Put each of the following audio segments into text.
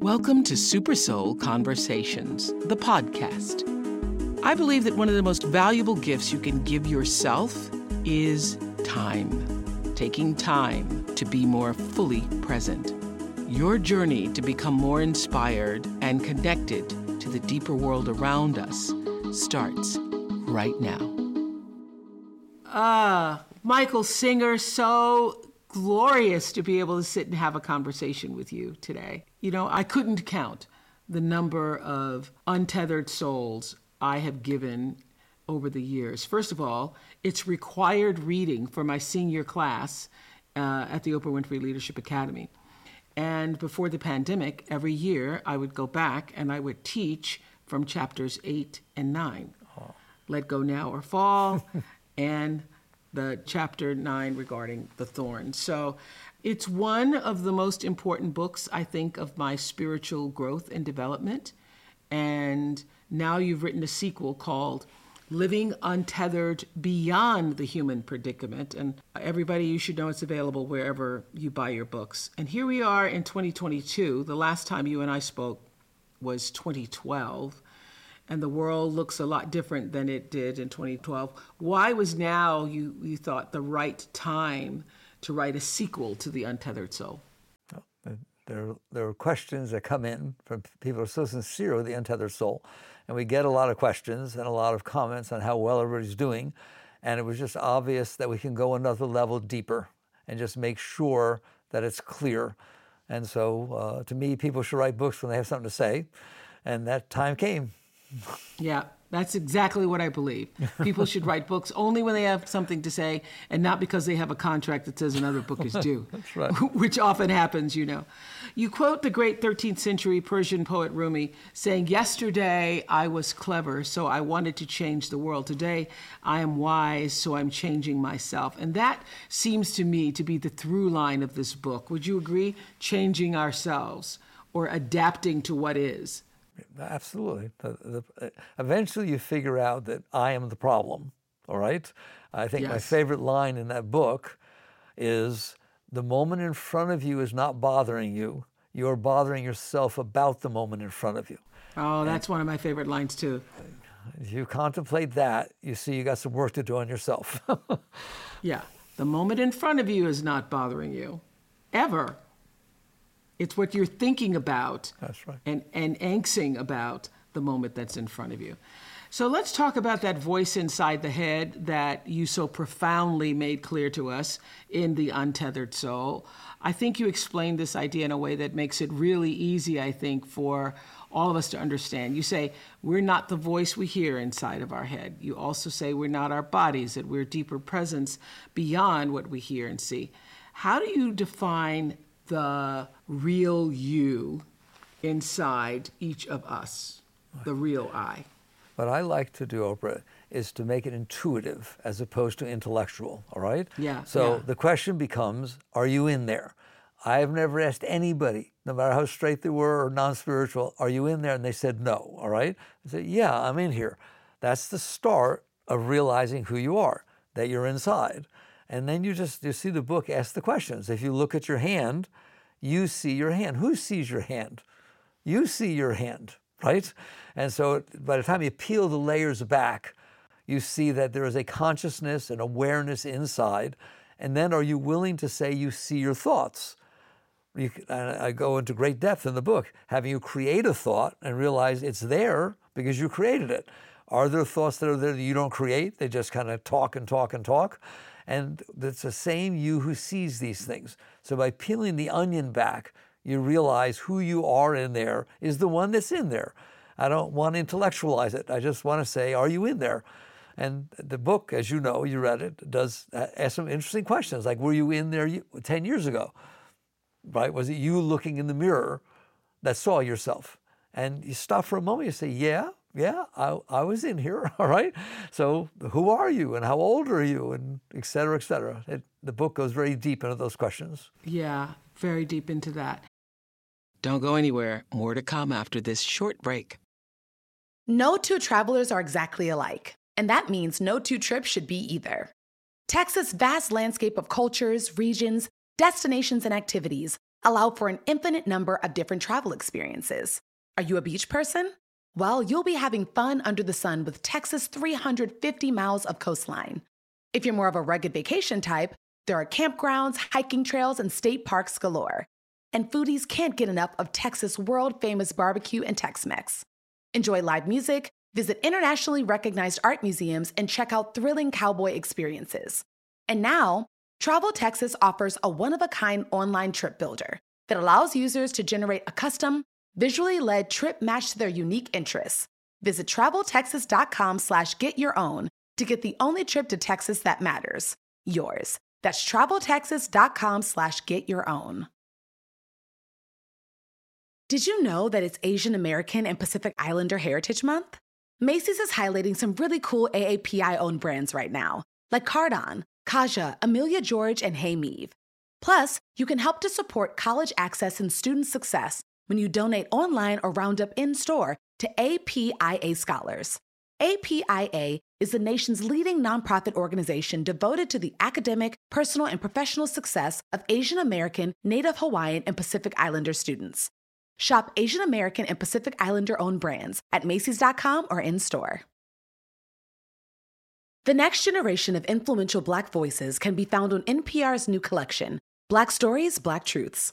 Welcome to Super Soul Conversations, the podcast. I believe that one of the most valuable gifts you can give yourself is time. Taking time to be more fully present. Your journey to become more inspired and connected to the deeper world around us starts right now. Ah, Michael Singer, so glorious to be able to sit and have a conversation with you today. You know, I couldn't count the number of untethered souls I have given over the years. First of all, it's required reading for my senior class uh, at the Oprah Winfrey Leadership Academy. And before the pandemic, every year I would go back and I would teach from chapters eight and nine oh. Let Go Now or Fall, and the chapter nine regarding the thorn. So it's one of the most important books, I think, of my spiritual growth and development. And now you've written a sequel called Living Untethered Beyond the Human Predicament. And everybody, you should know it's available wherever you buy your books. And here we are in 2022. The last time you and I spoke was 2012. And the world looks a lot different than it did in 2012. Why was now, you, you thought, the right time to write a sequel to The Untethered Soul? There, there are questions that come in from people who are so sincere with The Untethered Soul and we get a lot of questions and a lot of comments on how well everybody's doing. And it was just obvious that we can go another level deeper and just make sure that it's clear. And so, uh, to me, people should write books when they have something to say. And that time came. Yeah, that's exactly what I believe. People should write books only when they have something to say and not because they have a contract that says another book is due. That's right. Which often happens, you know. You quote the great 13th century Persian poet Rumi saying, Yesterday I was clever, so I wanted to change the world. Today I am wise, so I'm changing myself. And that seems to me to be the through line of this book. Would you agree? Changing ourselves or adapting to what is. Absolutely. The, the, eventually, you figure out that I am the problem. All right. I think yes. my favorite line in that book is the moment in front of you is not bothering you. You are bothering yourself about the moment in front of you. Oh, that's and one of my favorite lines too. If you contemplate that, you see you got some work to do on yourself. yeah. The moment in front of you is not bothering you ever. It's what you're thinking about that's right. and, and angsting about the moment that's in front of you. So let's talk about that voice inside the head that you so profoundly made clear to us in The Untethered Soul. I think you explained this idea in a way that makes it really easy, I think, for all of us to understand. You say, we're not the voice we hear inside of our head. You also say, we're not our bodies, that we're deeper presence beyond what we hear and see. How do you define the real you inside each of us, the real I. What I like to do, Oprah, is to make it intuitive as opposed to intellectual, all right? Yeah. So yeah. the question becomes are you in there? I've never asked anybody, no matter how straight they were or non spiritual, are you in there? And they said no, all right? I said, yeah, I'm in here. That's the start of realizing who you are, that you're inside. And then you just you see the book ask the questions. If you look at your hand, you see your hand. Who sees your hand? You see your hand, right? And so by the time you peel the layers back, you see that there is a consciousness and awareness inside. And then are you willing to say you see your thoughts? You, I go into great depth in the book, having you create a thought and realize it's there because you created it. Are there thoughts that are there that you don't create? They just kind of talk and talk and talk. And it's the same you who sees these things. So by peeling the onion back, you realize who you are in there is the one that's in there. I don't want to intellectualize it. I just want to say, are you in there? And the book, as you know, you read it, does uh, ask some interesting questions like, were you in there 10 years ago? Right? Was it you looking in the mirror that saw yourself? And you stop for a moment, you say, yeah, yeah, I, I was in here, all right? So who are you and how old are you and et cetera, et cetera. It, the book goes very deep into those questions. Yeah, very deep into that. Don't go anywhere. More to come after this short break. No two travelers are exactly alike, and that means no two trips should be either. Texas' vast landscape of cultures, regions, destinations, and activities allow for an infinite number of different travel experiences. Are you a beach person? Well, you'll be having fun under the sun with Texas' 350 miles of coastline. If you're more of a rugged vacation type, there are campgrounds, hiking trails, and state parks galore. And foodies can't get enough of Texas' world famous barbecue and Tex Mex. Enjoy live music, visit internationally recognized art museums, and check out thrilling cowboy experiences. And now, Travel Texas offers a one of a kind online trip builder that allows users to generate a custom, visually led trip matched to their unique interests. Visit traveltexas.com slash get your own to get the only trip to Texas that matters, yours. That's traveltexas.com slash get your own. Did you know that it's Asian American and Pacific Islander Heritage Month? Macy's is highlighting some really cool AAPI owned brands right now, like Cardon, Kaja, Amelia George, and Hey Meave. Plus, you can help to support college access and student success when you donate online or round up in store to APIA Scholars. APIA is the nation's leading nonprofit organization devoted to the academic, personal, and professional success of Asian American, Native Hawaiian, and Pacific Islander students. Shop Asian American and Pacific Islander owned brands at Macy's.com or in store. The next generation of influential Black voices can be found on NPR's new collection, Black Stories, Black Truths.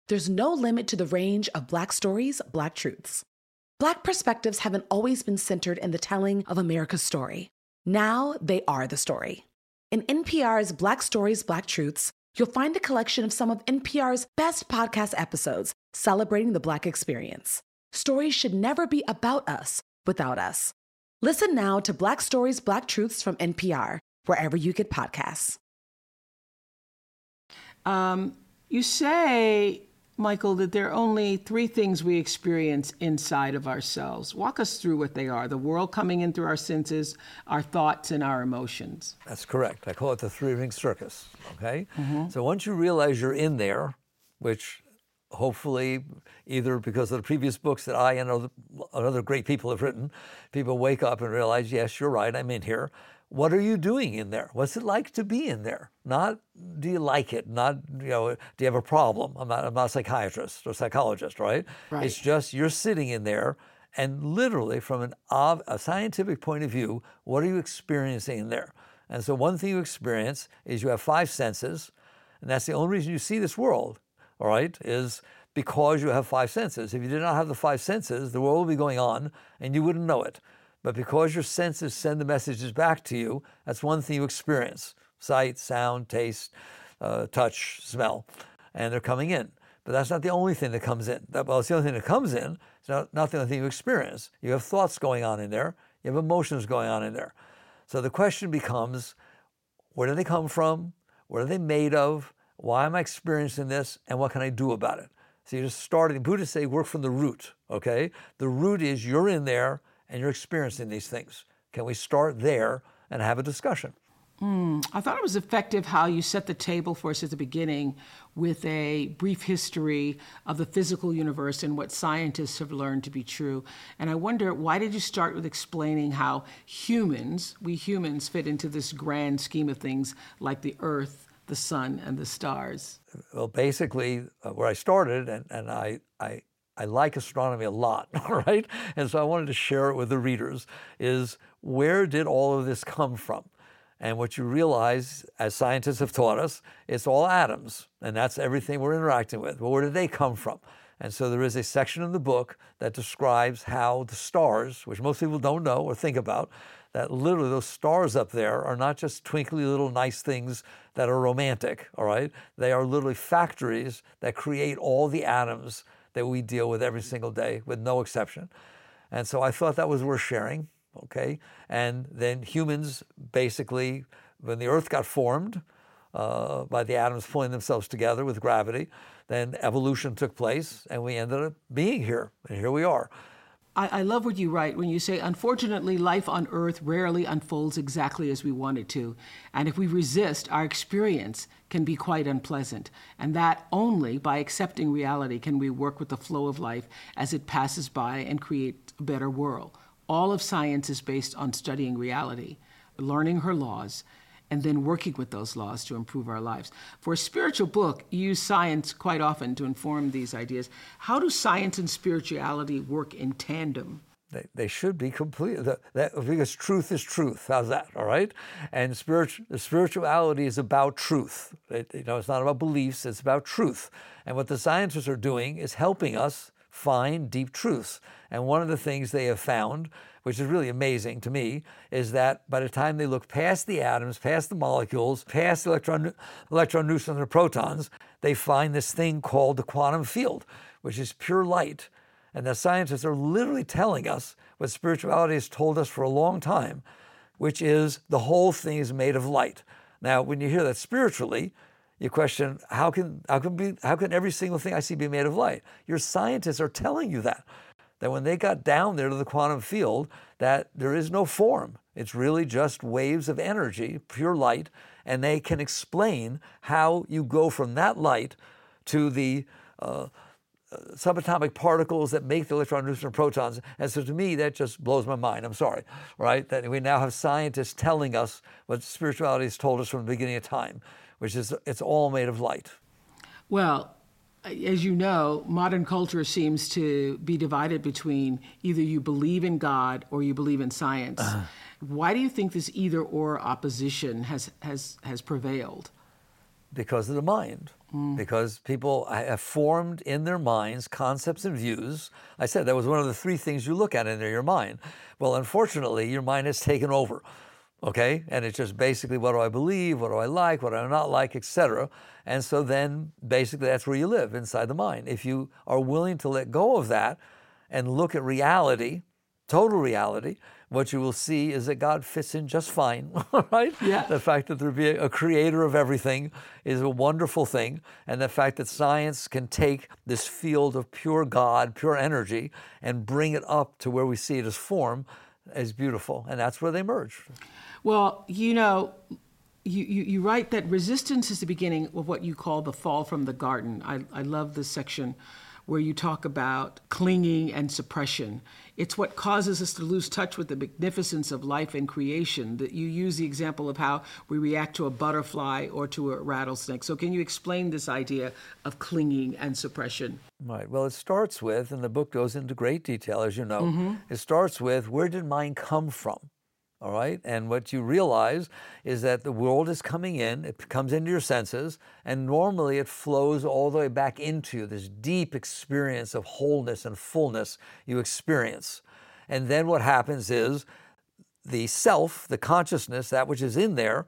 there's no limit to the range of Black stories, Black truths. Black perspectives haven't always been centered in the telling of America's story. Now they are the story. In NPR's Black Stories, Black Truths, you'll find a collection of some of NPR's best podcast episodes celebrating the Black experience. Stories should never be about us without us. Listen now to Black Stories, Black Truths from NPR, wherever you get podcasts. Um, you say, Michael, that there are only three things we experience inside of ourselves. Walk us through what they are the world coming in through our senses, our thoughts, and our emotions. That's correct. I call it the three ring circus. Okay? Mm-hmm. So once you realize you're in there, which hopefully, either because of the previous books that I and other, other great people have written, people wake up and realize, yes, you're right, I'm in here. What are you doing in there? What's it like to be in there? Not do you like it? Not you know, do you have a problem? I'm not, I'm not a psychiatrist or psychologist, right? right? It's just you're sitting in there, and literally from an a scientific point of view, what are you experiencing in there? And so one thing you experience is you have five senses, and that's the only reason you see this world all right, is because you have five senses. If you did not have the five senses, the world would be going on and you wouldn't know it. But because your senses send the messages back to you, that's one thing you experience sight, sound, taste, uh, touch, smell, and they're coming in. But that's not the only thing that comes in. That, well, it's the only thing that comes in. It's not, not the only thing you experience. You have thoughts going on in there, you have emotions going on in there. So the question becomes where do they come from? What are they made of? Why am I experiencing this? And what can I do about it? So you're just starting. Buddhists say work from the root, okay? The root is you're in there and you're experiencing these things. Can we start there and have a discussion? Mm, I thought it was effective how you set the table for us at the beginning with a brief history of the physical universe and what scientists have learned to be true. And I wonder, why did you start with explaining how humans, we humans, fit into this grand scheme of things like the Earth, the sun, and the stars? Well, basically, uh, where I started, and, and I, I, I like astronomy a lot, all right? And so I wanted to share it with the readers is where did all of this come from? And what you realize, as scientists have taught us, it's all atoms, and that's everything we're interacting with. Well, where did they come from? And so there is a section in the book that describes how the stars, which most people don't know or think about, that literally those stars up there are not just twinkly little nice things that are romantic, all right? They are literally factories that create all the atoms that we deal with every single day, with no exception. And so I thought that was worth sharing okay? And then humans basically, when the earth got formed uh, by the atoms pulling themselves together with gravity, then evolution took place and we ended up being here. And here we are. I, I, love what you write when you say, unfortunately, life on Earth rarely unfolds exactly as we want it to. And if we resist, our experience can be quite unpleasant. And that only by accepting reality can we work with the flow of life as it passes by and create a better world. All of science is based on studying reality, learning her laws, and then working with those laws to improve our lives. For a spiritual book, you use science quite often to inform these ideas. How do science and spirituality work in tandem? They, they should be complete that, that, because truth is truth. How's that? All right, and spiritual spirituality is about truth. It, you know, it's not about beliefs. It's about truth. And what the scientists are doing is helping us find deep truths. And one of the things they have found, which is really amazing to me, is that by the time they look past the atoms, past the molecules, past electron, electron neutrons, and protons, they find this thing called the quantum field, which is pure light. And the scientists are literally telling us what spirituality has told us for a long time, which is the whole thing is made of light. Now, when you hear that spiritually, you question how can how can be how can every single thing I see be made of light? Your scientists are telling you that that when they got down there to the quantum field, that there is no form. It's really just waves of energy, pure light, and they can explain how you go from that light to the uh, uh subatomic particles that make the electron, neutrons, and protons. And so to me, that just blows my mind. I'm sorry, right? That we now have scientists telling us what spirituality has told us from the beginning of time which is it's all made of light. Well, as you know, modern culture seems to be divided between either you believe in God or you believe in science. Uh-huh. Why do you think this either or opposition has, has, has prevailed? Because of the mind. Mm. Because people have formed in their minds concepts and views. I said that was one of the three things you look at in your mind. Well, unfortunately, your mind has taken over okay? And it's just basically what do I believe, what do I like, what do I not like, etc. And so then basically that's where you live inside the mind. If you are willing to let go of that and look at reality, total reality, what you will see is that God fits in just fine, right? Yeah. The fact that there be a creator of everything is a wonderful thing. And the fact that science can take this field of pure God, pure energy, and bring it up to where we see it as form is beautiful. And that's where they merge. Well, you know, you, you, you, write that resistance is the beginning of what you call the fall from the garden. I, I love this section where you talk about clinging and suppression. It's what causes us to lose touch with the magnificence of life and creation. That you use the example of how we react to a butterfly or to a rattlesnake. So, can you explain this idea of clinging and suppression? Right. Well, it starts with, and the book goes into great detail, as you know, mm-hmm. it starts with where did mine come from? All right? And what you realize is that the world is coming in, it comes into your senses, and normally it flows all the way back into this deep experience of wholeness and fullness you experience. And then what happens is the self, the consciousness, that which is in there,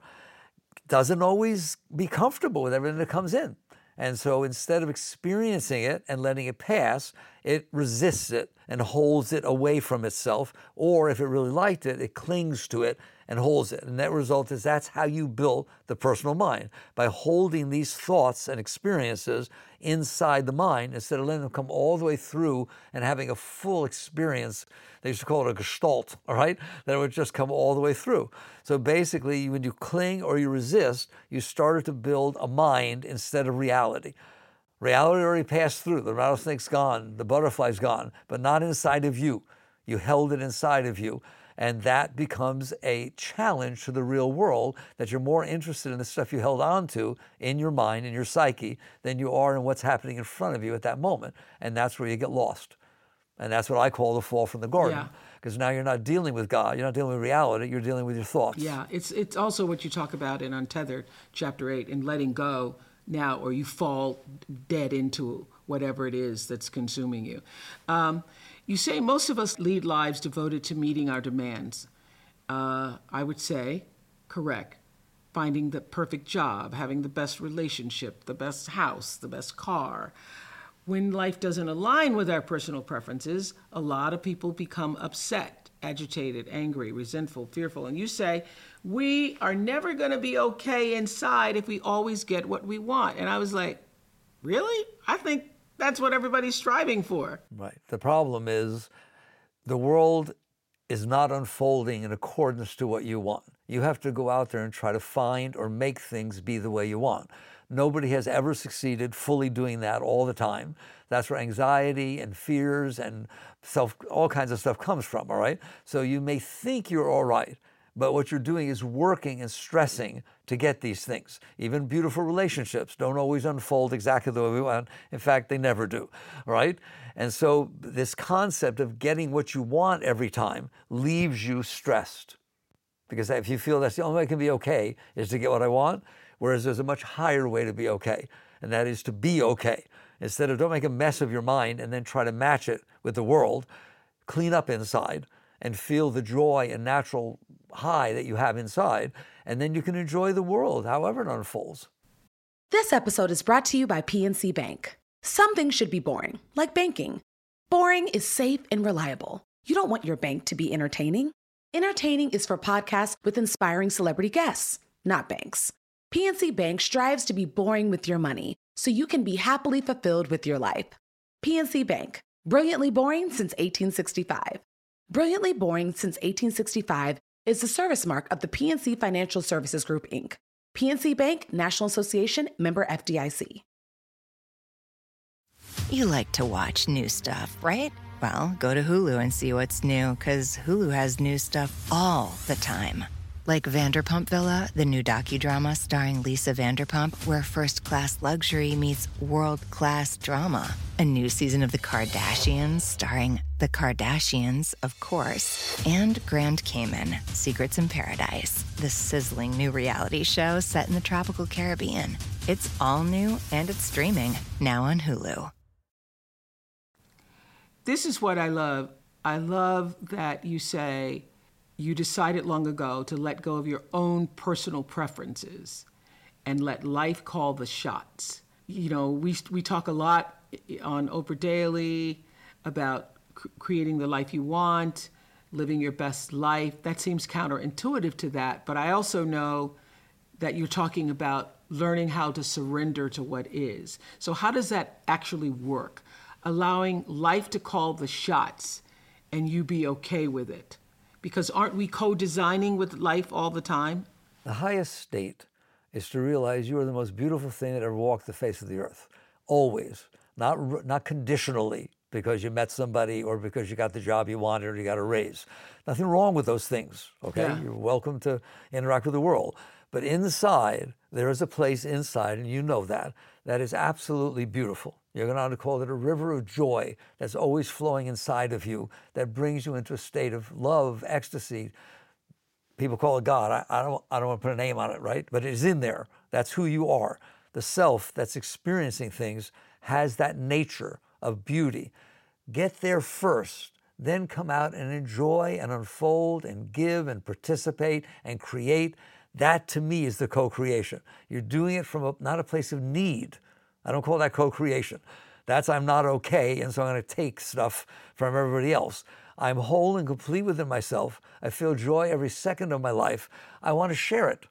doesn't always be comfortable with everything that comes in. And so instead of experiencing it and letting it pass, it resists it and holds it away from itself. Or if it really liked it, it clings to it and holds it. And that result is that's how you build the personal mind by holding these thoughts and experiences inside the mind instead of letting them come all the way through and having a full experience. They used to call it a gestalt, all right? That would just come all the way through. So basically, when you cling or you resist, you started to build a mind instead of reality. Reality already passed through. The rattlesnake's gone, the butterfly's gone, but not inside of you. You held it inside of you. And that becomes a challenge to the real world that you're more interested in the stuff you held on to in your mind, in your psyche, than you are in what's happening in front of you at that moment. And that's where you get lost. And that's what I call the fall from the garden. Because yeah. now you're not dealing with God, you're not dealing with reality, you're dealing with your thoughts. Yeah, it's, it's also what you talk about in Untethered, chapter 8, in letting go now, or you fall dead into whatever it is that's consuming you. Um, you say most of us lead lives devoted to meeting our demands. Uh, I would say, correct. Finding the perfect job, having the best relationship, the best house, the best car. When life doesn't align with our personal preferences, a lot of people become upset, agitated, angry, resentful, fearful. And you say, we are never going to be okay inside if we always get what we want. And I was like, really? I think that's what everybody's striving for. Right. The problem is the world is not unfolding in accordance to what you want. You have to go out there and try to find or make things be the way you want. Nobody has ever succeeded fully doing that all the time. That's where anxiety and fears and self, all kinds of stuff comes from, all right? So you may think you're all right, but what you're doing is working and stressing to get these things. Even beautiful relationships don't always unfold exactly the way we want. In fact, they never do, right? And so this concept of getting what you want every time leaves you stressed. Because if you feel that's the only way I can be okay is to get what I want, whereas there's a much higher way to be okay, and that is to be okay. Instead of don't make a mess of your mind and then try to match it with the world, clean up inside and feel the joy and natural high that you have inside, and then you can enjoy the world however it unfolds. This episode is brought to you by PNC Bank. Some things should be boring, like banking. Boring is safe and reliable. You don't want your bank to be entertaining. Entertaining is for podcasts with inspiring celebrity guests, not banks. PNC Bank strives to be boring with your money so you can be happily fulfilled with your life. PNC Bank, brilliantly boring since 1865. Brilliantly boring since 1865 is the service mark of the PNC Financial Services Group, Inc., PNC Bank, National Association, member FDIC. You like to watch new stuff, right? Well, go to Hulu and see what's new, because Hulu has new stuff all the time. Like Vanderpump Villa, the new docudrama starring Lisa Vanderpump, where first class luxury meets world class drama. A new season of The Kardashians starring The Kardashians, of course, and Grand Cayman Secrets in Paradise, the sizzling new reality show set in the tropical Caribbean. It's all new and it's streaming now on Hulu. This is what I love. I love that you say, you decided long ago to let go of your own personal preferences and let life call the shots. You know, we, we talk a lot on Oprah Daily about creating the life you want, living your best life. That seems counterintuitive to that, but I also know that you're talking about learning how to surrender to what is. So, how does that actually work? Allowing life to call the shots and you be okay with it. Because aren't we co designing with life all the time? The highest state is to realize you are the most beautiful thing that ever walked the face of the earth. Always. Not, not conditionally because you met somebody or because you got the job you wanted or you got a raise. Nothing wrong with those things, okay? Yeah. You're welcome to interact with the world. But inside, there is a place inside, and you know that, that is absolutely beautiful. You're going to call it a river of joy that's always flowing inside of you that brings you into a state of love, ecstasy. People call it God. I, I, don't, I don't want to put a name on it, right? But it is in there. That's who you are. The self that's experiencing things has that nature of beauty. Get there first, then come out and enjoy and unfold and give and participate and create. That to me is the co creation. You're doing it from a, not a place of need I don't call that co creation. That's I'm not okay, and so I'm going to take stuff from everybody else. I'm whole and complete within myself. I feel joy every second of my life. I want to share it.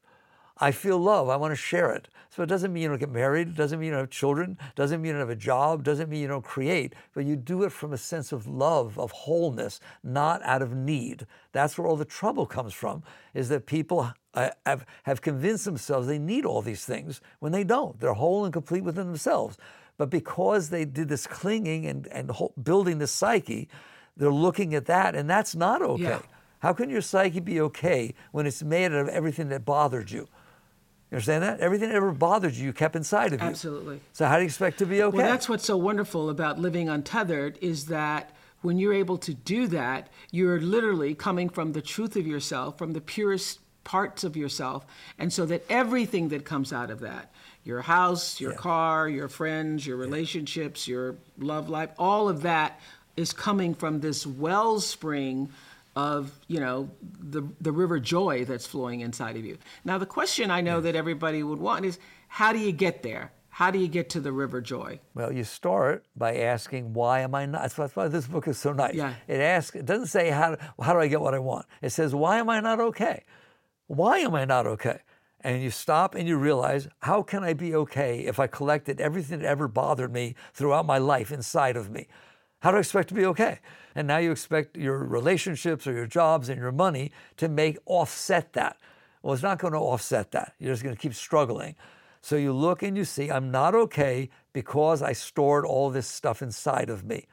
I feel love. I want to share it. So it doesn't mean you don't get married. It doesn't mean you don't have children. It doesn't mean you don't have a job. It doesn't mean you don't create. But you do it from a sense of love, of wholeness, not out of need. That's where all the trouble comes from, is that people have, have convinced themselves they need all these things when they don't. They're whole and complete within themselves. But because they did this clinging and, and building the psyche, they're looking at that, and that's not okay. Yeah. How can your psyche be okay when it's made out of everything that bothered you? You understand that? Everything that ever bothered you, you kept inside of you. Absolutely. So how do you expect to be okay? Well, that's what's so wonderful about living untethered is that when you're able to do that, you're literally coming from the truth of yourself, from the purest parts of yourself, and so that everything that comes out of that, your house, your Yeah. car, your friends, your relationships, your love life, all of that is coming from this wellspring of you know the the river joy that's flowing inside of you. Now the question I know that everybody would want is how do you get there? How do you get to the river joy? Well, you start by asking, why am I not? That's why- that's why this book is so nice. Yeah. It asks, it doesn't say, how, how do I get what I want? It says, why am I not okay? Why am I not okay? And you stop and you realize, how can I be okay if I collected everything that ever bothered me throughout my life inside of me? How do I expect to be okay? And now you expect your relationships or your jobs and your money to make offset that. Well, it's not going to offset that. You're just going to keep struggling. So you look and you see, I'm not okay because I stored all this stuff inside of me.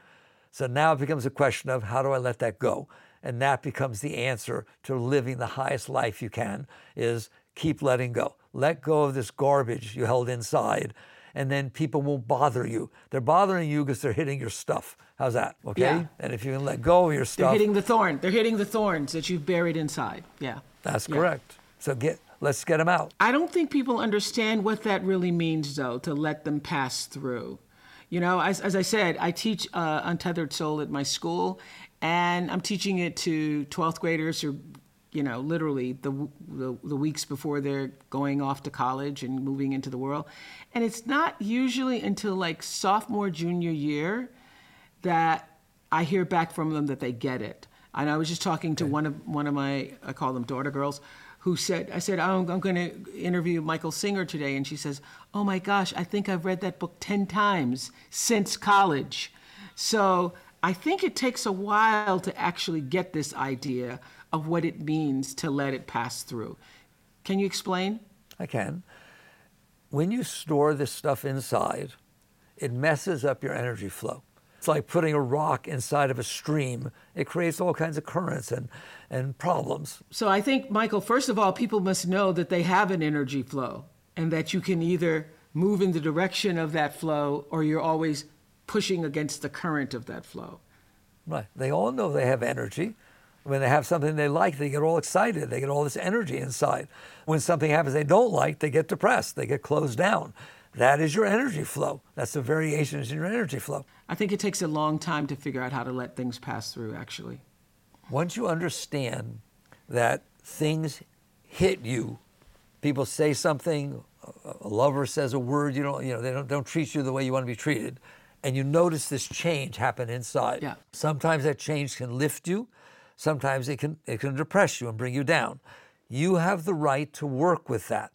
So now it becomes a question of how do I let that go? And that becomes the answer to living the highest life you can is keep letting go. Let go of this garbage you held inside and then people won't bother you. They're bothering you because they're hitting your stuff. How's that? Okay? Yeah. And if you can let go of your stuff, They're hitting the thorn. They're hitting the thorns that you've buried inside. Yeah. that's Yeah. correct. So get let's get them out. I don't think people understand what that really means, though, to let them pass through. You know, as, as I said, I teach uh, Untethered Soul at my school, and I'm teaching it to 12th graders who, you know, literally the, the, the weeks before they're going off to college and moving into the world. And it's not usually until like sophomore, junior year that I hear back from them that they get it. And I was just talking to one of one of my I call them daughter girls, who said I said oh, I'm going to interview Michael Singer today, and she says, Oh my gosh, I think I've read that book ten times since college. So I think it takes a while to actually get this idea of what it means to let it pass through. Can you explain? I can. When you store this stuff inside, it messes up your energy flow. It's like putting a rock inside of a stream. It creates all kinds of currents and, and problems. So I think, Michael, first of all, people must know that they have an energy flow and that you can either move in the direction of that flow or you're always pushing against the current of that flow. Right. They all know they have energy. When they have something they like, they get all excited. They get all this energy inside. When something happens they don't like, they get depressed. They get closed down. That is your energy flow. That's the variations in your energy flow. I think it takes a long time to figure out how to let things pass through, actually. Once you understand that things hit you, people say something, a lover says a word, you don't, you know, they don't, don't treat you the way you want to be treated, and you notice this change happen inside. Yeah. Sometimes that change can lift you, sometimes it can it can depress you and bring you down. You have the right to work with that.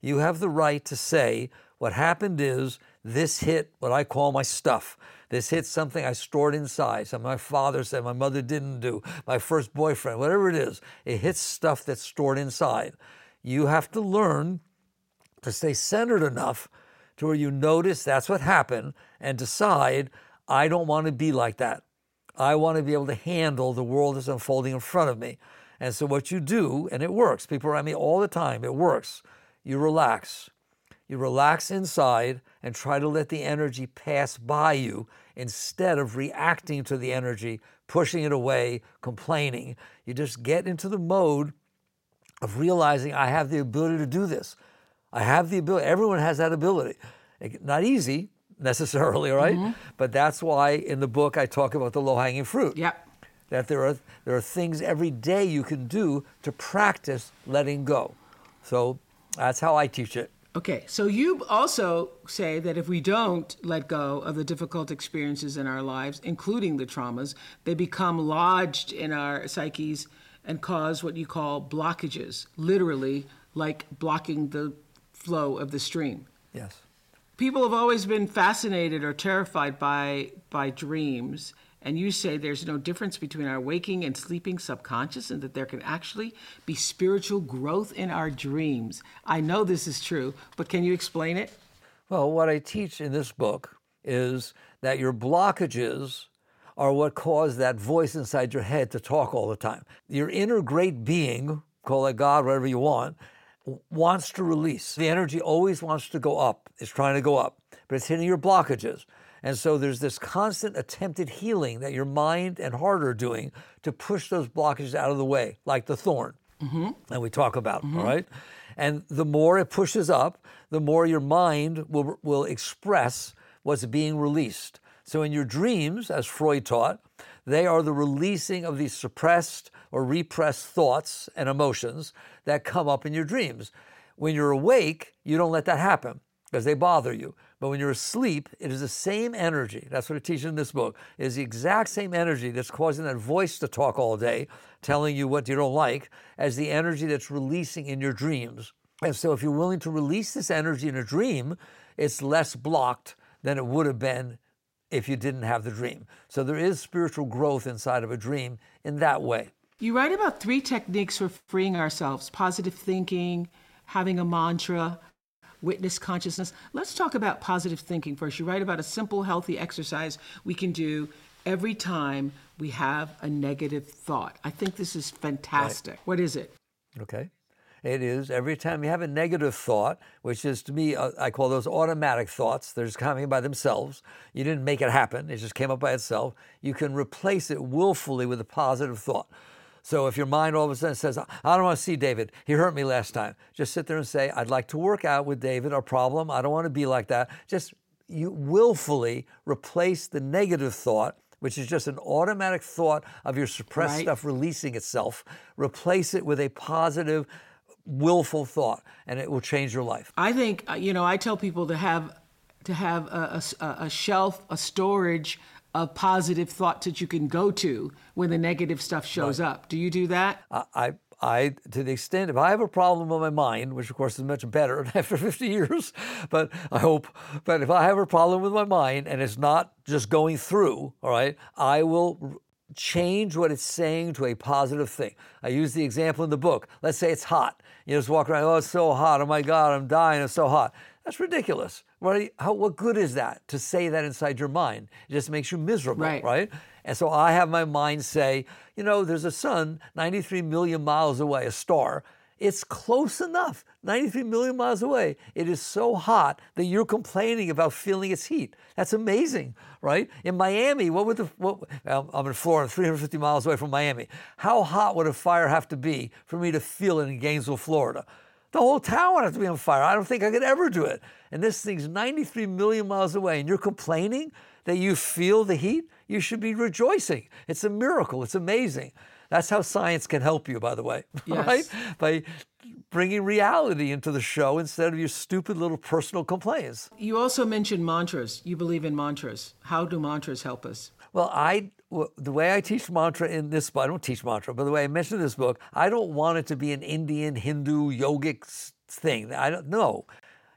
You have the right to say, what happened is this hit what I call my stuff. This hit something I stored inside, something my father said, my mother didn't do, my first boyfriend, whatever it is. It hits stuff that's stored inside. You have to learn to stay centered enough to where you notice that's what happened and decide, I don't want to be like that. I want to be able to handle the world that's unfolding in front of me. And so what you do, and it works, people around me all the time, it works. You relax. You relax inside and try to let the energy pass by you instead of reacting to the energy, pushing it away, complaining. You just get into the mode of realizing I have the ability to do this. I have the ability. Everyone has that ability. It- Not easy necessarily, right? Mm-hmm. But that's why in the book I talk about the low-hanging fruit Yep. that there are there are things every day you can do to practice letting go. So that's how I teach it. Okay, so you also say that if we don't let go of the difficult experiences in our lives, including the traumas, they become lodged in our psyches and cause what you call blockages, literally like blocking the flow of the stream. Yes. People have always been fascinated or terrified by by dreams, and you say there's no difference between our waking and sleeping subconscious and that there can actually be spiritual growth in our dreams. I know this is true, but can you explain it? Well, what I teach in this book is that your blockages are what cause that voice inside your head to talk all the time. Your inner great being, call it God, whatever you want, wants to release. The energy always wants to go up. It's trying to go up, but it's hitting your blockages. And so there's this constant attempted healing that your mind and heart are doing to push those blockages out of the way, like the thorn mm-hmm. that we talk about, mm-hmm. all right? And the more it pushes up, the more your mind will, will express what's being released. So in your dreams, as Freud taught, they are the releasing of these suppressed or repressed thoughts and emotions that come up in your dreams. When you're awake, you don't let that happen because they bother you. But when you're asleep, it is the same energy. That's what it teaches in this book. It is the exact same energy that's causing that voice to talk all day, telling you what you don't like, as the energy that's releasing in your dreams. And so if you're willing to release this energy in a dream, it's less blocked than it would have been if you didn't have the dream. So there is spiritual growth inside of a dream in that way. You write about three techniques for freeing ourselves positive thinking, having a mantra, witness consciousness. Let's talk about positive thinking first. You write about a simple, healthy exercise we can do every time we have a negative thought. I think this is fantastic. Right. What is it? Okay. It is every time you have a negative thought, which is to me, uh, I call those automatic thoughts. They're just coming by themselves. You didn't make it happen, it just came up by itself. You can replace it willfully with a positive thought. So if your mind all of a sudden says, I don't want to see David, he hurt me last time, just sit there and say, I'd like to work out with David, our problem. I don't want to be like that. Just you willfully replace the negative thought which is just an automatic thought of your suppressed right. stuff releasing itself, replace it with a positive, willful thought, and it will change your life. I think uh, you know. I tell people to have to have a, a, a shelf, a storage of positive thoughts that you can go to when the negative stuff shows right. up. Do you do that? I, I, to the extent, if I have a problem with my mind, which of course is much better after 50 years, but I hope, but if I have a problem with my mind and it's not just going through, all right, I will change what it's saying to a positive thing. I use the example in the book. Let's say it's hot. You just walk around, oh, it's so hot. Oh my God, I'm dying. It's so hot. That's ridiculous. What, how, what good is that to say that inside your mind? It just makes you miserable, right. right? And so I have my mind say, you know, there's a sun 93 million miles away, a star. It's close enough, 93 million miles away. It is so hot that you're complaining about feeling its heat. That's amazing, right? In Miami, what would the, what, I'm in Florida, 350 miles away from Miami. How hot would a fire have to be for me to feel it in Gainesville, Florida? The whole town would have to be on fire. I don't think I could ever do it. And this thing's 93 million miles away, and you're complaining that you feel the heat? You should be rejoicing. It's a miracle. It's amazing. That's how science can help you, by the way, yes. right? By bringing reality into the show instead of your stupid little personal complaints. You also mentioned mantras. You believe in mantras. How do mantras help us? Well, I the way I teach mantra in this book, I don't teach mantra, but the way I mention this book, I don't want it to be an Indian, Hindu, yogic thing. I don't know.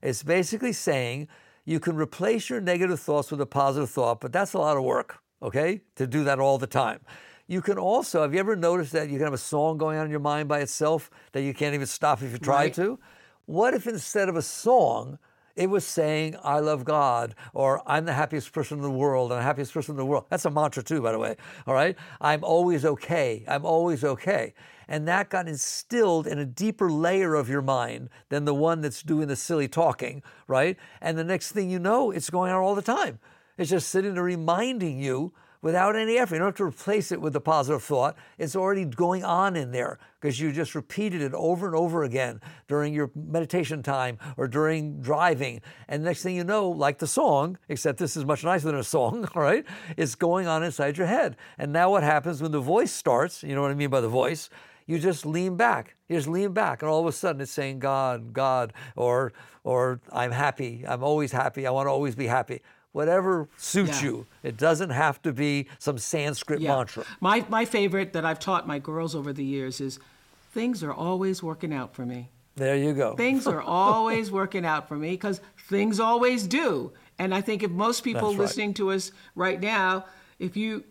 It's basically saying you can replace your negative thoughts with a positive thought, but that's a lot of work, okay, to do that all the time. You can also, have you ever noticed that you can have a song going on in your mind by itself that you can't even stop if you try right. to? What if instead of a song, it was saying, I love God, or I'm the happiest person in the world, and the happiest person in the world. That's a mantra, too, by the way. All right? I'm always okay. I'm always okay. And that got instilled in a deeper layer of your mind than the one that's doing the silly talking, right? And the next thing you know, it's going on all the time. It's just sitting there reminding you without any effort. You don't have to replace it with a positive thought. It's already going on in there because you just repeated it over and over again during your meditation time or during driving. And next thing you know, like the song, except this is much nicer than a song, all right? It's going on inside your head. And now what happens when the voice starts, you know what I mean by the voice? You just lean back. You just lean back, and all of a sudden it's saying God, God, or or I'm happy. I'm always happy. I want to always be happy. Whatever suits Yeah. you. It doesn't have to be some Sanskrit Yeah. mantra. My, my favorite that I've taught my girls over the years is things are always working out for me. There you go. Things are always working out for me because things always do. And I think if most people That's right. listening to us right now, if you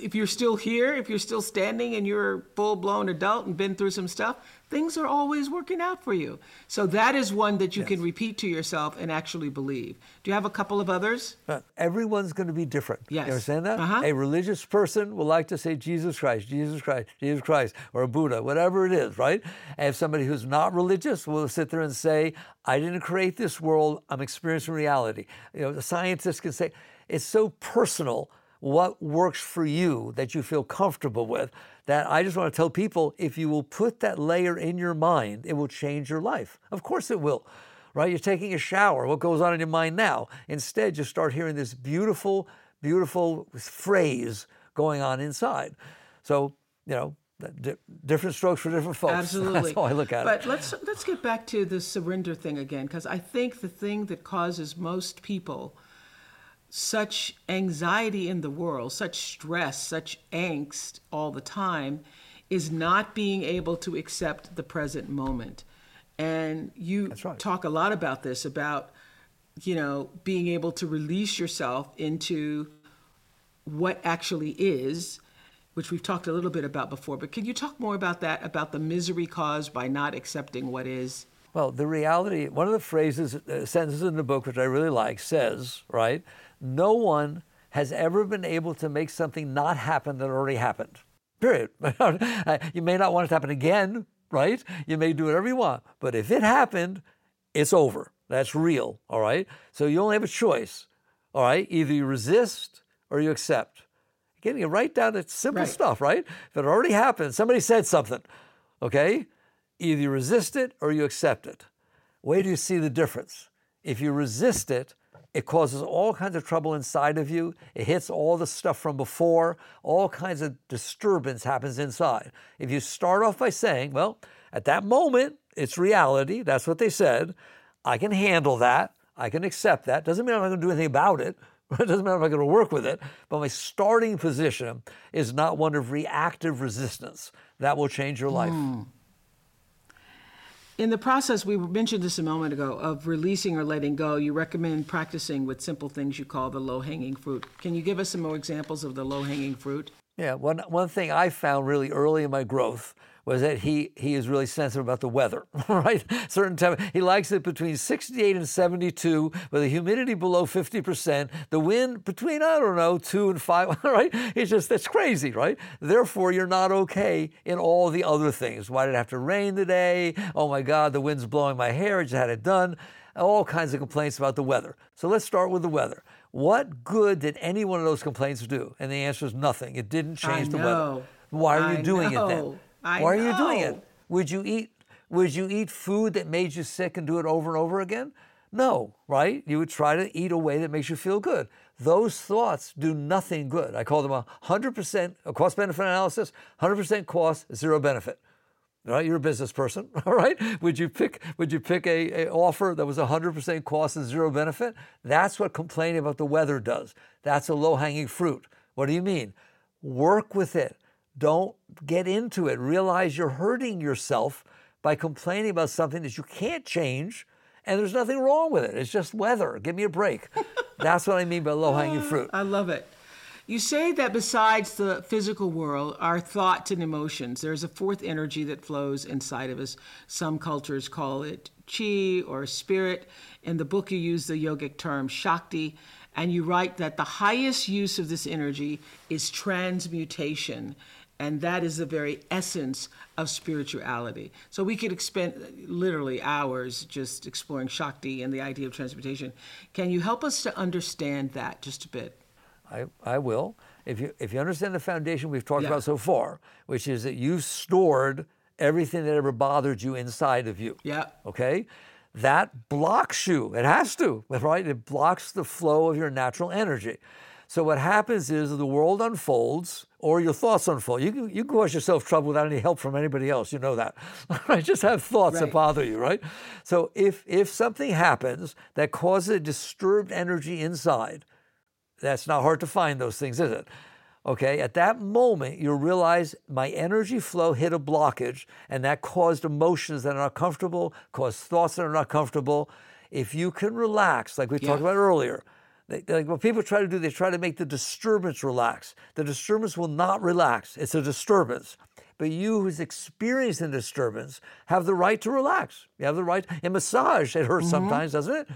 if you're still here, if you're still standing and you're a full blown adult and been through some stuff, things are always working out for you. So that is one that you can repeat to yourself and actually believe. Do you have a couple of others? Uh, Everyone's going to be different. Yes. You understand that? Uh-huh. A religious person will like to say Jesus Christ, Jesus Christ, Jesus Christ, or a Buddha, whatever it is, right? And if somebody who's not religious will sit there and say, I didn't create this world, I'm experiencing reality. You know, the scientists can say, it's so personal what works for you that you feel comfortable with that I just want to tell people if you will put that layer in your mind, it will change your life. Of course it will right? You're taking a shower. What goes on in your mind now? Instead, you start hearing this beautiful, beautiful phrase going on inside. So, you know, di- different strokes for different folks. Absolutely. That's how I look at but it. let's let's get back to the surrender thing again, because I think the thing that causes most people such anxiety in the world, such stress, such angst all the time, is not being able to accept the present moment. And you right. talk a lot about this, about you know being able to release yourself into what actually is, which we've talked a little bit about before. But could you talk more about that, about the misery caused by not accepting what is? Well, the reality, one of the phrases, uh, sentences in the book, which I really like, says, right, no one has ever been able to make something not happen that already happened. Period. you may not want it to happen again, right? You may do whatever you want, but if it happened, it's over. That's real, all right? So you only have a choice, all right? Either you resist or you accept. Getting it right down to simple Right. stuff, right? If it already happened, somebody said something, okay? Either you resist it or you accept it. Where do you see the difference? If you resist it, it causes all kinds of trouble inside of you. It hits all the stuff from before. All kinds of disturbance happens inside. If you start off by saying, well, at that moment, it's reality. That's what they said. I can handle that. I can accept that. Doesn't mean I'm not going to do anything about it. It doesn't matter if I'm going to work with it. But my starting position is not one of reactive resistance. That will change your life. Hmm. In the process, we mentioned this a moment ago, of releasing or letting go, you recommend practicing with simple things you call the low hanging fruit. Can you give us some more examples of the low hanging fruit? Yeah, one, one thing I found really early in my growth was that he, he is really sensitive about the weather, right? Certain time, he likes it between 68 and 72 with a humidity below 50%, the wind between, I don't know, two and five, right? It's just, that's crazy, right? Therefore, you're not okay in all the other things. Why did it have to rain today? Oh my God, the wind's blowing my hair, I just had it done. All kinds of complaints about the weather. So let's start with the weather. What good did any one of those complaints do? And the answer is nothing. It didn't change the weather. Why are you I doing it then? I Why are you doing it? Would you eat would you eat food that made you sick and do it over and over again? No, right? You would try to eat a way that makes you feel good. Those thoughts do nothing good. I call them a 100% a cost benefit analysis, 100% cost, zero benefit. All right, you're a business person, all right? Would you pick would you pick a, a offer that was 100% cost and zero benefit? That's what complaining about the weather does. That's a low-hanging fruit. What do you mean? Work with it. Don't get into it. Realize you're hurting yourself by complaining about something that you can't change and there's nothing wrong with it. It's just weather. Give me a break. That's what I mean by low-hanging fruit. Ah, I love it. You say that besides the physical world, our thoughts and emotions, there's a fourth energy that flows inside of us. Some cultures call it chi or spirit. In the book, you use the yogic term shakti, and you write that the highest use of this energy is transmutation. And that is the very essence of spirituality. So we could spend literally hours just exploring Shakti and the idea of transmutation. Can you help us to understand that just a bit? I, I will. If you if you understand the foundation we've talked Yeah. about so far, which is that you've stored everything that ever bothered you inside of you. Yeah. Okay? That blocks you. It has to, right? It blocks the flow of your natural energy. So what happens is the world unfolds or your thoughts unfold. You you can cause yourself trouble without any help from anybody else. You know that. right? Just have thoughts right. that bother you, right? So if, if something happens that causes a disturbed energy inside, that's not hard to find those things, is it? Okay, at that moment, you realize my energy flow hit a blockage, and that caused emotions that are not comfortable, caused thoughts that are not comfortable. If you can relax, like we yeah. talked about earlier, they, like what people try to do, they try to make the disturbance relax. The disturbance will not relax, it's a disturbance. But you who's experiencing disturbance have the right to relax. You have the right. In massage, it hurts mm-hmm. sometimes, doesn't it?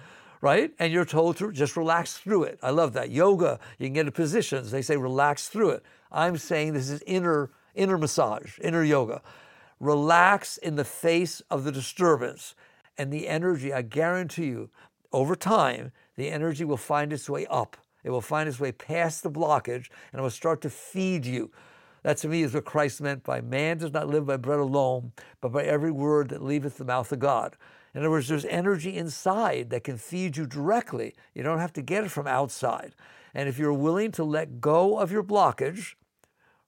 right? And you're told to just relax through it. I love that. Yoga, you can get in positions. They say relax through it. I'm saying this is inner inner massage, inner yoga. Relax in the face of the disturbance and the energy. I guarantee you, over time, the energy will find its way up. It will find its way past the blockage and it will start to feed you. That to me is what Christ meant by man does not live by bread alone, but by every word that leaveth the mouth of God. In other words, there's energy inside that can feed you directly. You don't have to get it from outside. And if you're willing to let go of your blockage,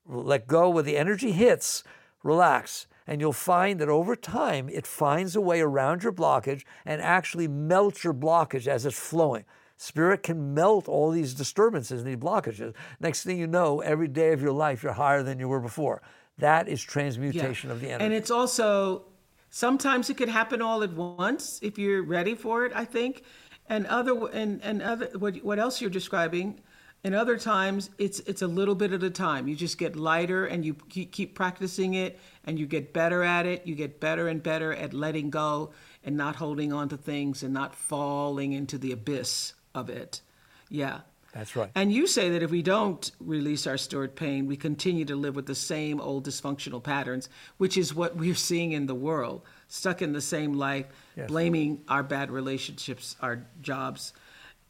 let go where the energy hits, relax. And you'll find that over time, it finds a way around your blockage and actually melts your blockage as it's flowing. Spirit can melt all these disturbances and these blockages. Next thing you know, every day of your life, you're higher than you were before. That is transmutation yeah. of the energy. And it's also Sometimes it could happen all at once if you're ready for it, I think. And other and and other what what else you're describing, and other times it's it's a little bit at a time. You just get lighter and you keep practicing it and you get better at it. You get better and better at letting go and not holding on to things and not falling into the abyss of it. Yeah. That's right. And you say that if we don't release our stored pain, we continue to live with the same old dysfunctional patterns, which is what we're seeing in the world, stuck in the same life, yes. blaming our bad relationships, our jobs.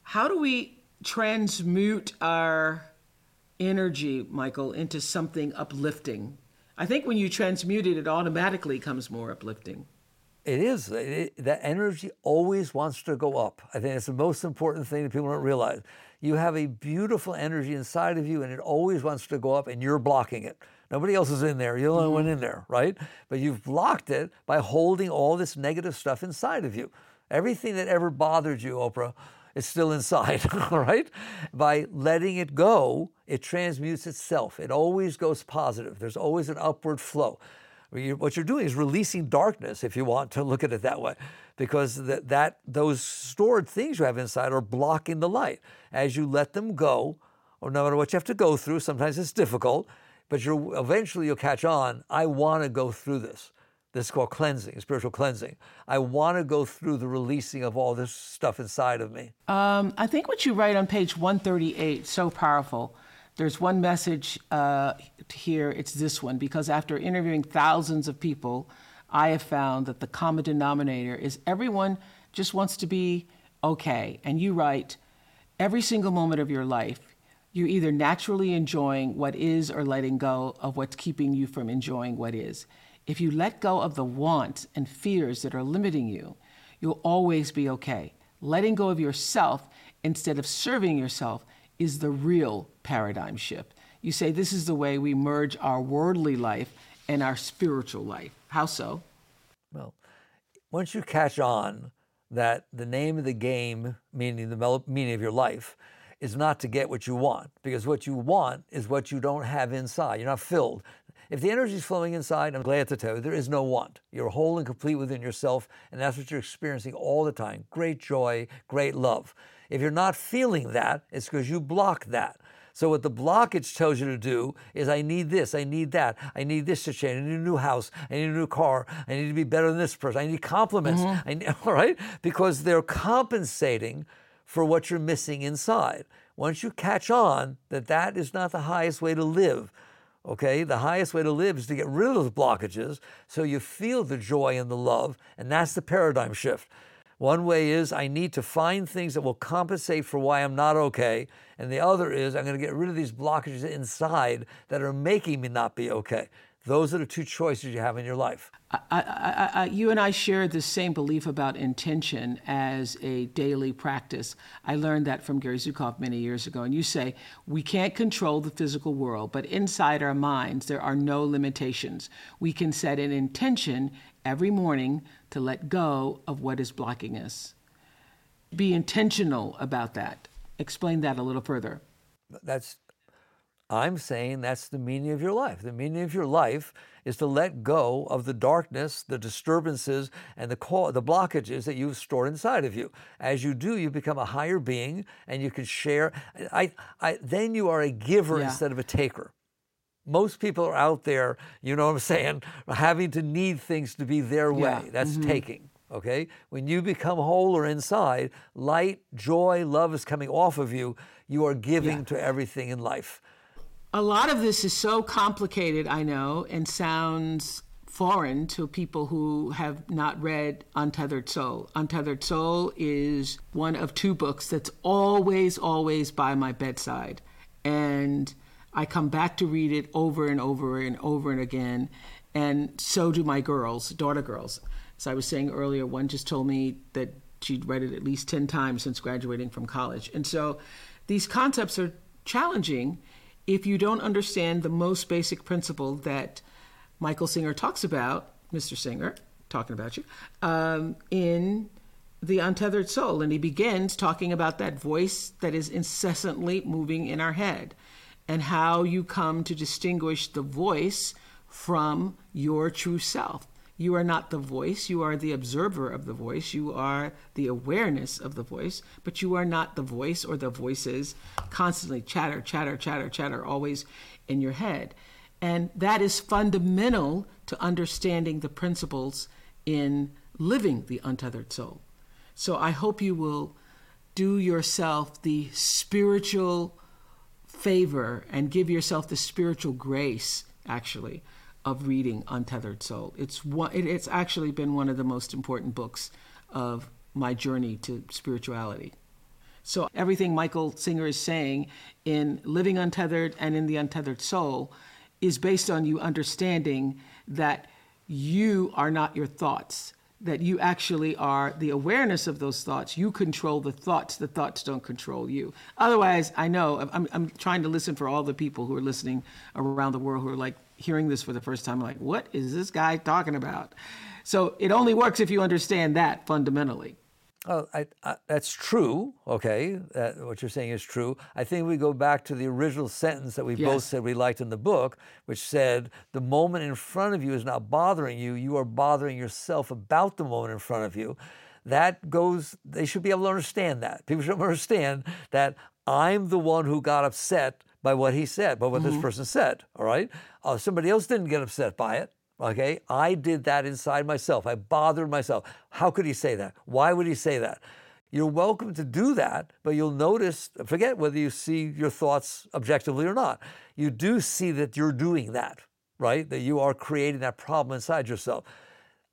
How do we transmute our energy, Michael, into something uplifting? I think when you transmute it, it automatically comes more uplifting. It is. It, that energy always wants to go up. I think it's the most important thing that people don't realize. You have a beautiful energy inside of you, and it always wants to go up, and you're blocking it. Nobody else is in there. You're the only one mm-hmm. in there, right? But you've blocked it by holding all this negative stuff inside of you. Everything that ever bothered you, Oprah, is still inside, all right? By letting it go, it transmutes itself. It always goes positive. There's always an upward flow what you're doing is releasing darkness, if you want to look at it that way, because that, that those stored things you have inside are blocking the light. As you let them go, or no matter what you have to go through, sometimes it's difficult, but you're eventually you'll catch on. I want to go through this. This is called cleansing, spiritual cleansing. I want to go through the releasing of all this stuff inside of me. Um, I think what you write on page 138 so powerful. There's one message uh, here, it's this one, because after interviewing thousands of people, I have found that the common denominator is everyone just wants to be okay. And you write, every single moment of your life, you're either naturally enjoying what is or letting go of what's keeping you from enjoying what is. If you let go of the wants and fears that are limiting you, you'll always be okay. Letting go of yourself instead of serving yourself is the real paradigm shift. You say this is the way we merge our worldly life and our spiritual life. How so? Well, once you catch on that the name of the game, meaning the meaning of your life, is not to get what you want, because what you want is what you don't have inside. You're not filled. If the energy is flowing inside, I'm glad to tell you, there is no want. You're whole and complete within yourself, and that's what you're experiencing all the time. Great joy, great love. If you're not feeling that, it's because you block that. So what the blockage tells you to do is I need this, I need that, I need this to change, I need a new house, I need a new car, I need to be better than this person, I need compliments, mm-hmm. I need, all right? Because they're compensating for what you're missing inside. Once you catch on that that is not the highest way to live, okay? The highest way to live is to get rid of those blockages so you feel the joy and the love, and that's the paradigm shift. One way is I need to find things that will compensate for why I'm not okay. And the other is I'm going to get rid of these blockages inside that are making me not be okay. Those are the two choices you have in your life. I, I, I, you and I share the same belief about intention as a daily practice. I learned that from Gary Zukav many years ago. And you say, we can't control the physical world, but inside our minds, there are no limitations. We can set an intention every morning to let go of what is blocking us. Be intentional about that. Explain that a little further. That's I'm saying that's the meaning of your life. The meaning of your life is to let go of the darkness, the disturbances, and the, co- the blockages that you've stored inside of you. As you do, you become a higher being and you can share. I, I, then you are a giver yeah. instead of a taker. Most people are out there, you know what I'm saying, having to need things to be their way. Yeah. That's mm-hmm. taking. Okay? When you become whole or inside, light, joy, love is coming off of you. You are giving yeah. to everything in life. A lot of this is so complicated, I know, and sounds foreign to people who have not read Untethered Soul. Untethered Soul is one of two books that's always, always by my bedside. And I come back to read it over and over and over and again. And so do my girls, daughter girls. As I was saying earlier, one just told me that she'd read it at least 10 times since graduating from college. And so these concepts are challenging if you don't understand the most basic principle that Michael Singer talks about, Mr. Singer, talking about you, um, in The Untethered Soul. And he begins talking about that voice that is incessantly moving in our head and how you come to distinguish the voice from your true self. You are not the voice, you are the observer of the voice, you are the awareness of the voice, but you are not the voice or the voices constantly chatter, chatter, chatter, chatter, always in your head. And that is fundamental to understanding the principles in living the untethered soul. So I hope you will do yourself the spiritual favor and give yourself the spiritual grace, actually, of reading Untethered Soul. It's one, it's actually been one of the most important books of my journey to spirituality. So everything Michael Singer is saying in Living Untethered and in The Untethered Soul is based on you understanding that you are not your thoughts, that you actually are the awareness of those thoughts. You control the thoughts, the thoughts don't control you. Otherwise, I know, I'm, I'm trying to listen for all the people who are listening around the world who are like, hearing this for the first time, like, what is this guy talking about? So it only works if you understand that fundamentally. Oh, I, I, that's true. Okay, what you're saying is true. I think we go back to the original sentence that we yes. both said we liked in the book, which said, "The moment in front of you is not bothering you; you are bothering yourself about the moment in front of you." That goes. They should be able to understand that. People should understand that I'm the one who got upset by what he said, by what mm-hmm. this person said. All right. Uh, somebody else didn't get upset by it. Okay. I did that inside myself. I bothered myself. How could he say that? Why would he say that? You're welcome to do that, but you'll notice, forget whether you see your thoughts objectively or not. You do see that you're doing that, right? That you are creating that problem inside yourself.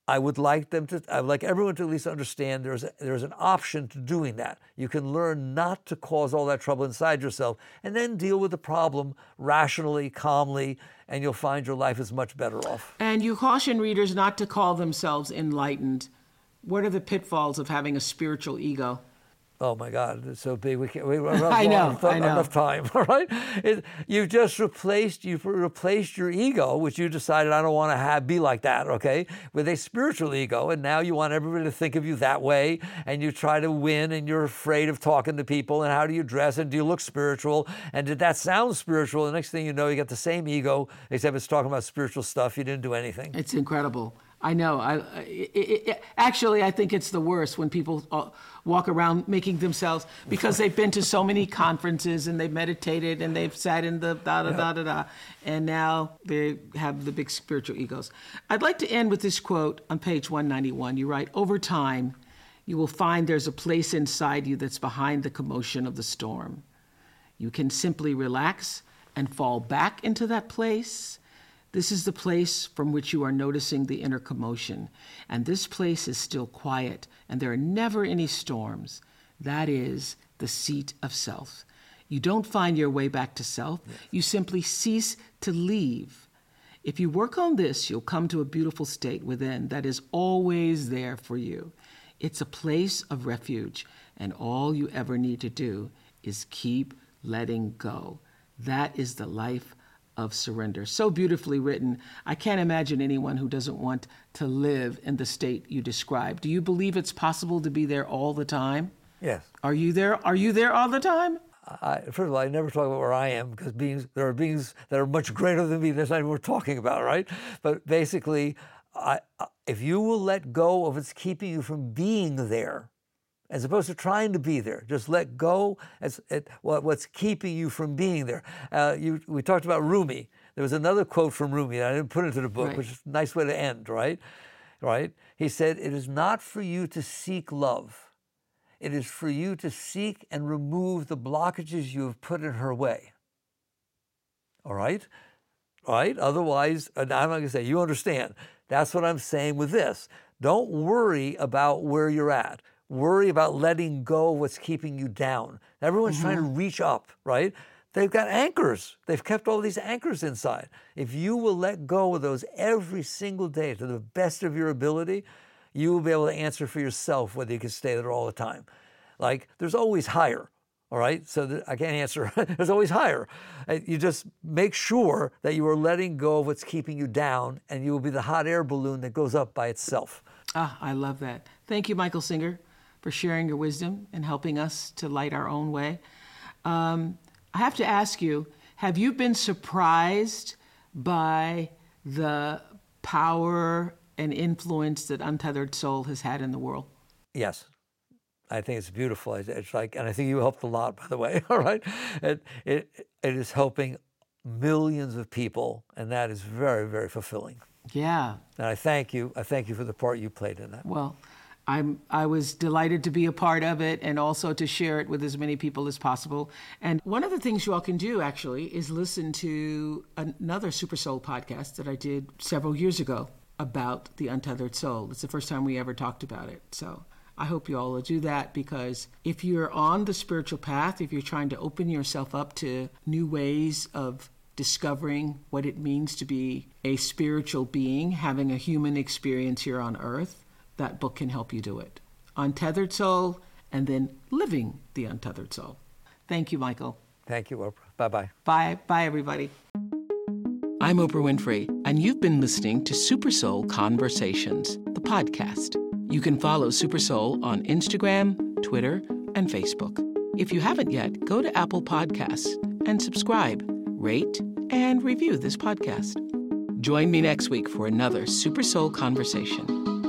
I would like them to, I would like everyone to at least understand there's, a, there's an option to doing that. You can learn not to cause all that trouble inside yourself and then deal with the problem rationally, calmly, and you'll find your life is much better off. And you caution readers not to call themselves enlightened. What are the pitfalls of having a spiritual ego? Oh my God, it's so big. We can't. We have I know, enough, I know. enough time. All right, it, you've just replaced you've replaced your ego, which you decided I don't want to have be like that. Okay, with a spiritual ego, and now you want everybody to think of you that way, and you try to win, and you're afraid of talking to people, and how do you dress, and do you look spiritual, and did that sound spiritual? The next thing you know, you got the same ego, except it's talking about spiritual stuff. You didn't do anything. It's incredible. I know. I actually, I think it's the worst when people uh, walk around making themselves because they've been to so many conferences and they've meditated and they've sat in the da da da da da, and now they have the big spiritual egos. I'd like to end with this quote on page 191. You write, "Over time, you will find there's a place inside you that's behind the commotion of the storm. You can simply relax and fall back into that place." This is the place from which you are noticing the inner commotion. And this place is still quiet, and there are never any storms. That is the seat of self. You don't find your way back to self, you simply cease to leave. If you work on this, you'll come to a beautiful state within that is always there for you. It's a place of refuge, and all you ever need to do is keep letting go. That is the life of surrender. So beautifully written. I can't imagine anyone who doesn't want to live in the state you describe. Do you believe it's possible to be there all the time? Yes. Are you there? Are you there all the time? I, first of all, I never talk about where I am because beings there are beings that are much greater than me. That's not what we're talking about, right? But basically, I, if you will let go of what's keeping you from being there, as opposed to trying to be there, just let go as at what's keeping you from being there. Uh, you, we talked about Rumi. There was another quote from Rumi that I didn't put into the book, right. which is a nice way to end, right? Right? He said, "It is not for you to seek love." It is for you to seek and remove the blockages you have put in her way. All right? All right? Otherwise, I'm not going to say, you understand. That's what I'm saying with this. Don't worry about where you're at. Worry about letting go of what's keeping you down. Everyone's mm-hmm. trying to reach up, right? They've got anchors. They've kept all these anchors inside. If you will let go of those every single day to the best of your ability, you will be able to answer for yourself whether you can stay there all the time. Like there's always higher. All right, so th- I can't answer. there's always higher. You just make sure that you are letting go of what's keeping you down, and you will be the hot air balloon that goes up by itself. Ah, I love that. Thank you, Michael Singer, for sharing your wisdom and helping us to light our own way. Um, I have to ask you have you been surprised by the power and influence that Untethered Soul has had in the world? Yes. I think it's beautiful. It's like, and I think you helped a lot, by the way. All right, it it it is helping millions of people, and that is very very fulfilling. Yeah. And I thank you. I thank you for the part you played in that. Well, I'm I was delighted to be a part of it and also to share it with as many people as possible. And one of the things you all can do actually is listen to another Super Soul podcast that I did several years ago about the untethered soul. It's the first time we ever talked about it. So I hope you all will do that because if you're on the spiritual path, if you're trying to open yourself up to new ways of discovering what it means to be a spiritual being, having a human experience here on earth, that book can help you do it. Untethered Soul and then Living the Untethered Soul. Thank you, Michael. Thank you, Oprah. Bye bye. Bye. Bye, everybody. I'm Oprah Winfrey, and you've been listening to Super Soul Conversations, the podcast. You can follow Super Soul on Instagram, Twitter, and Facebook. If you haven't yet, go to Apple Podcasts and subscribe, rate, and review this podcast. Join me next week for another Super Soul conversation.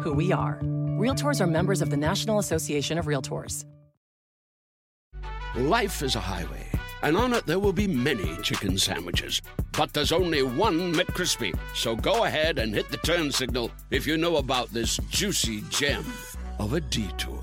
who we are. Realtors are members of the National Association of Realtors. Life is a highway and on it there will be many chicken sandwiches. But there's only one McCrispy. So go ahead and hit the turn signal if you know about this juicy gem of a detour.